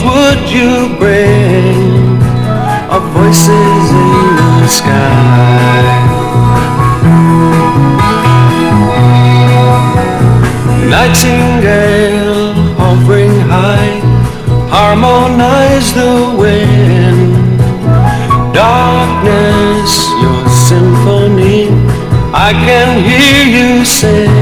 what would you bring? Of voices in the sky. Nightingale hovering high, harmonize the wind. Darkness, your symphony, I can hear you sing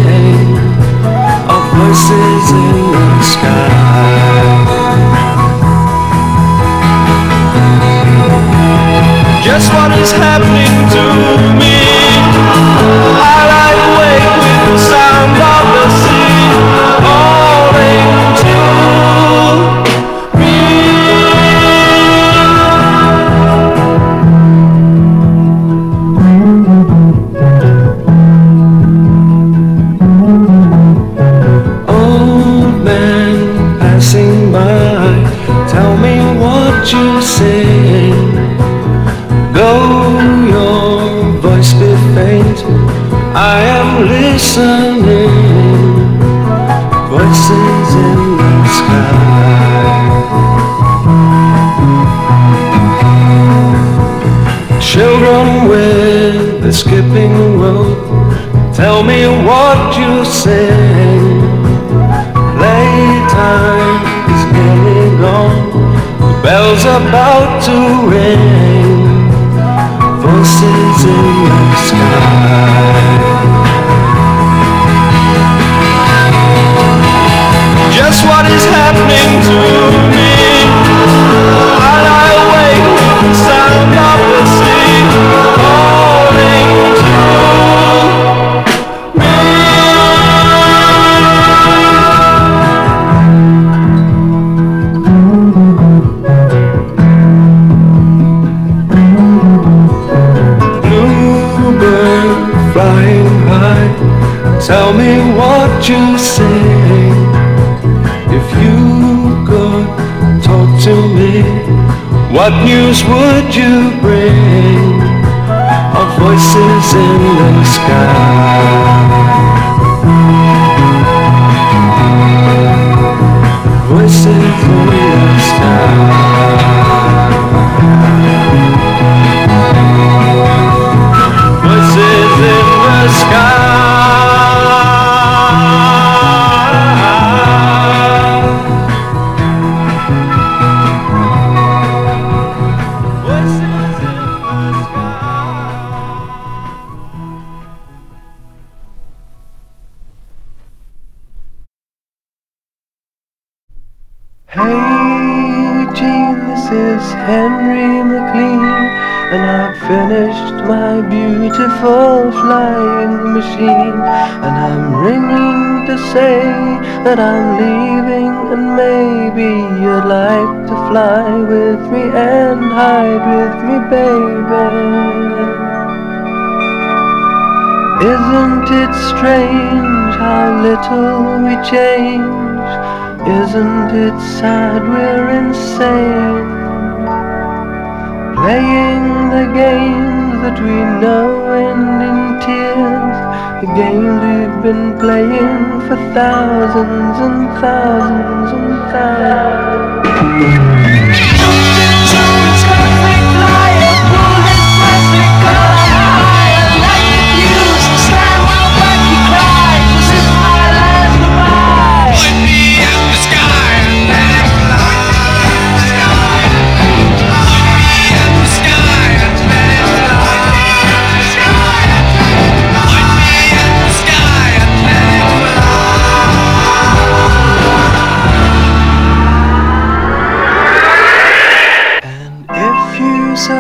happening to Children with the skipping rope, tell me what you sing. Playtime is nearly gone, the bell's about to ring. Voices in the sky. Just what is happening to me? I the sound of calling to me. Bluebird flying high, tell me what you what news would you bring? Of voices in the sky. Voices in the sky. That I'm leaving, and maybe you'd like to fly with me and hide with me, baby. Isn't it strange how little we change? Isn't it sad we're insane? Playing the games that we know end in tears. The games we've been playing for thousands and thousands and thousands.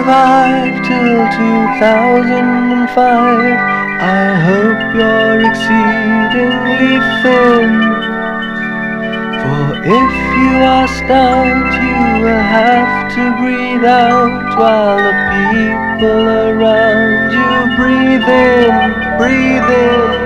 Survive till 2005, I hope you're exceedingly thin. For if you are stout, you will have to breathe out while the people around you breathe in, breathe in,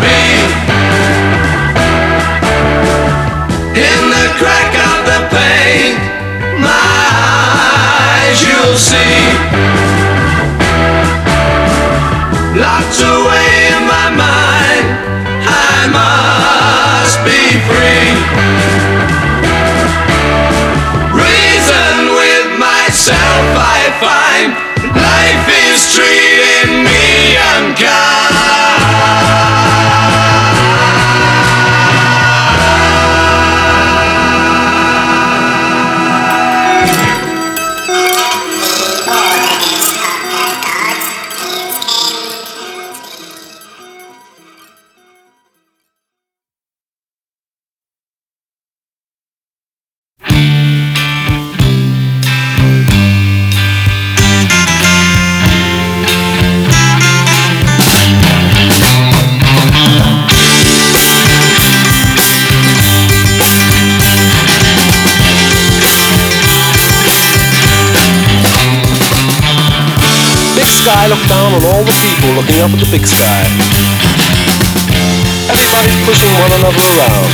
be. In the crack of the paint, my eyes you'll see. Sky. Everybody pushing one another around.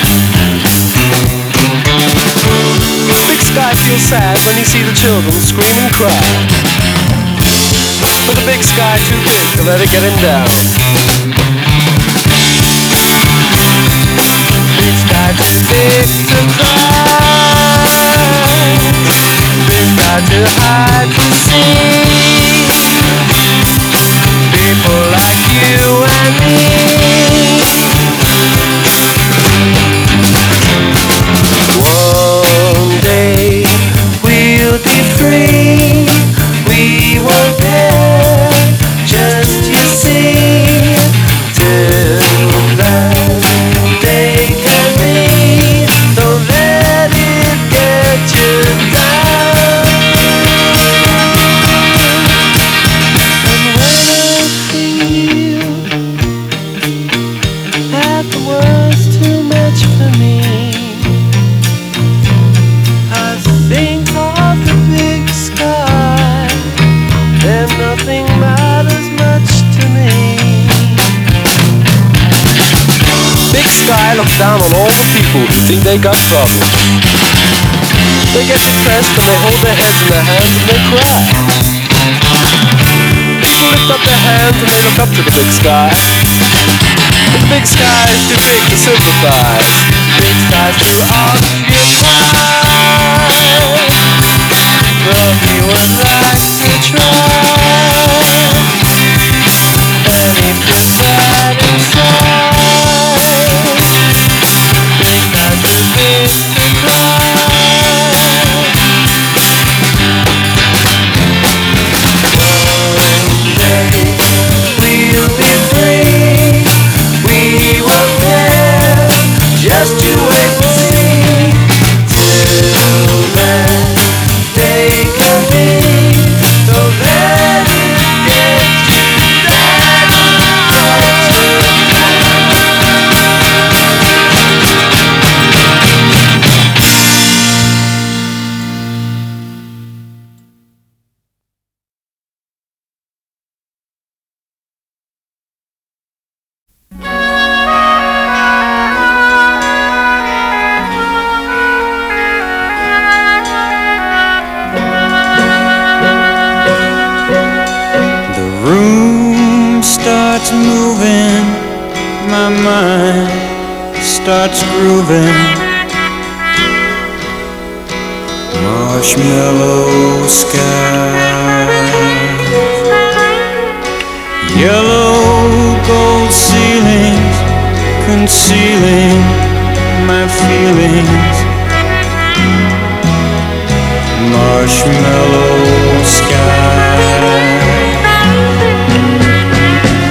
Big sky feels sad when you see the children scream and cry. But the big sky too big to let it get him down. Big sky too big to cry. Big sky too high to see. We won't care, just you see. The think they got trouble. They get depressed and they hold their heads in their hands and they cry. People lift up their hands and they look up to the big sky. But the big sky is too big to sympathize. Big sky's too occupied. From you and I to try. Inside. Big concealing my feelings. Marshmallow sky.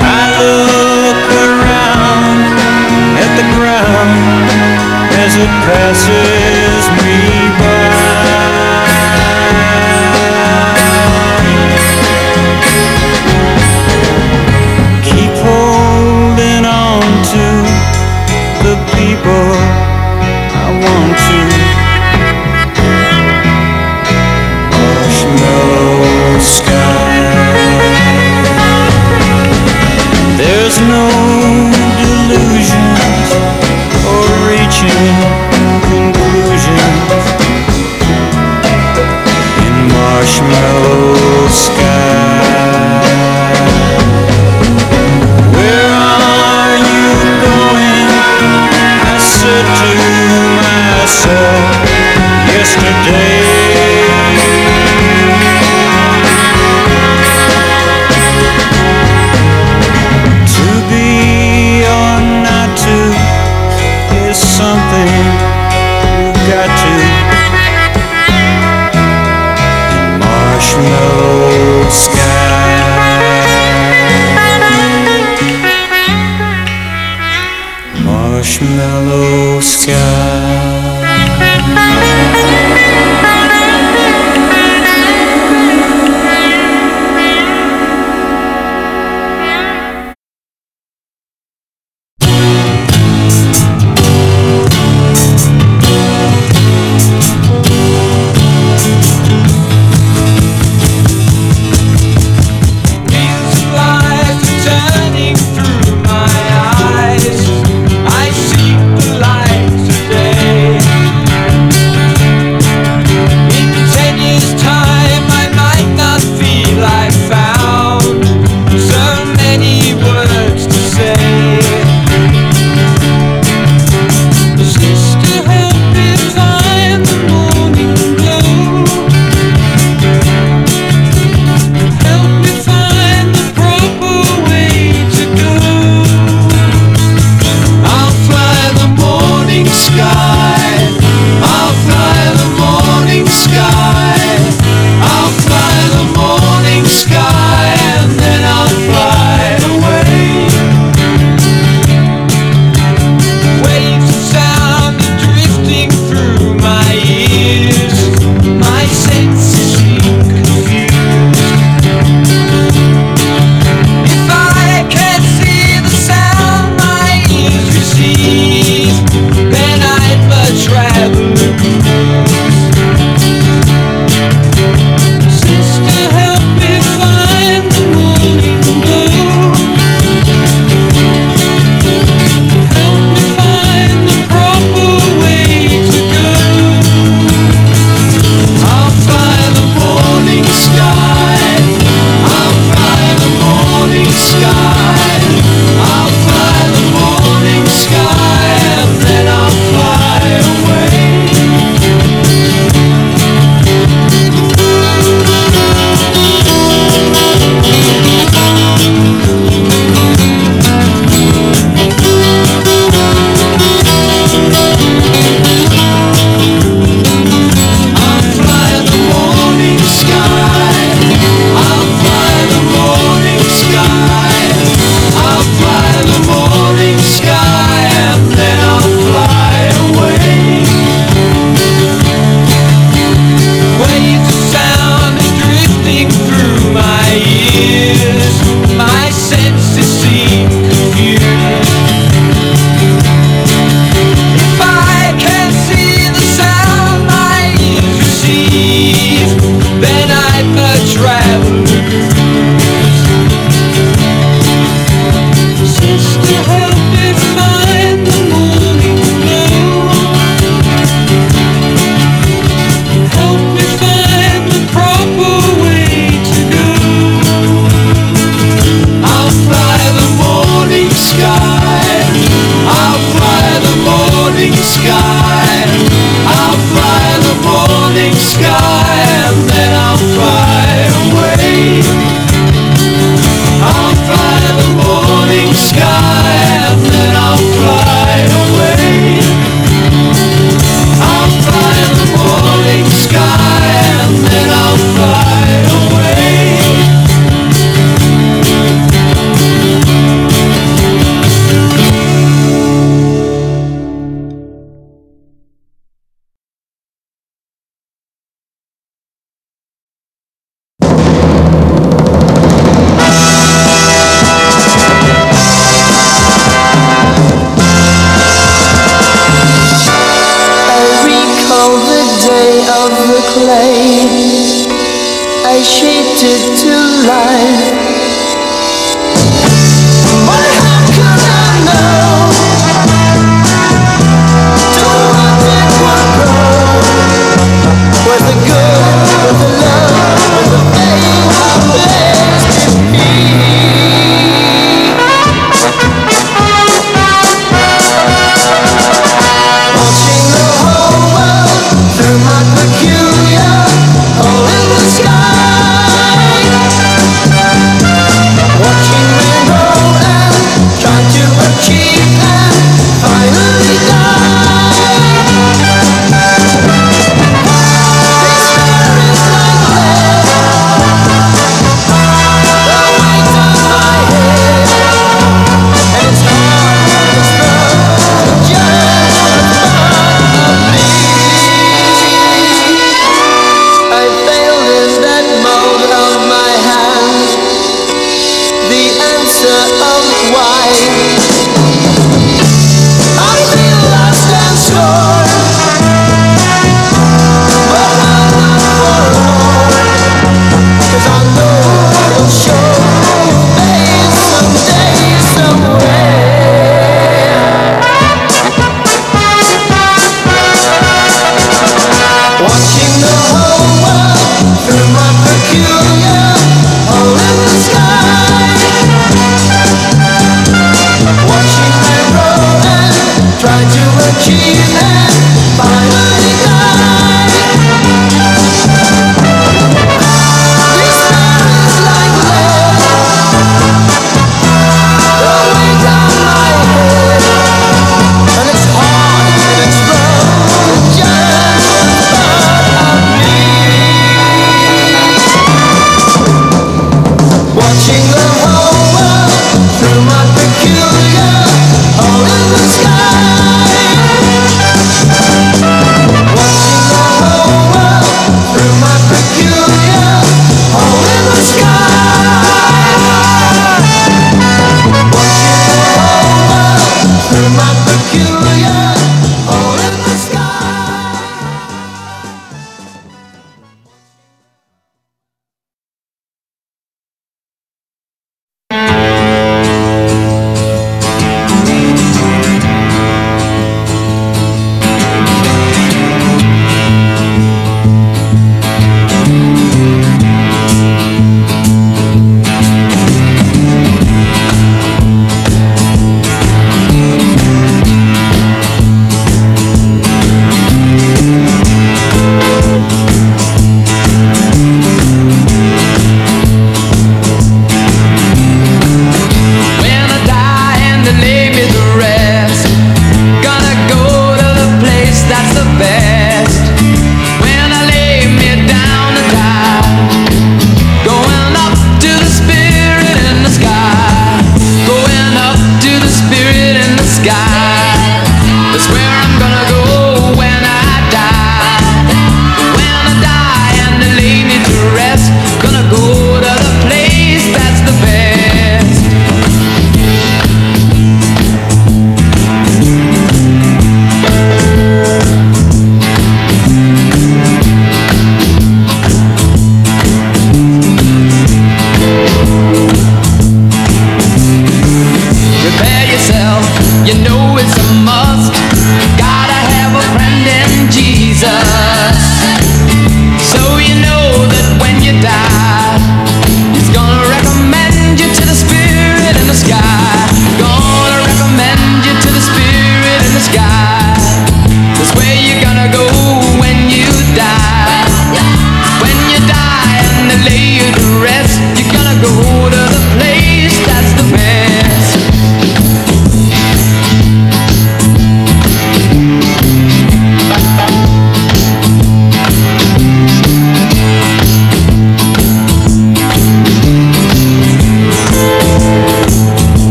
I look around at the ground as it passes to.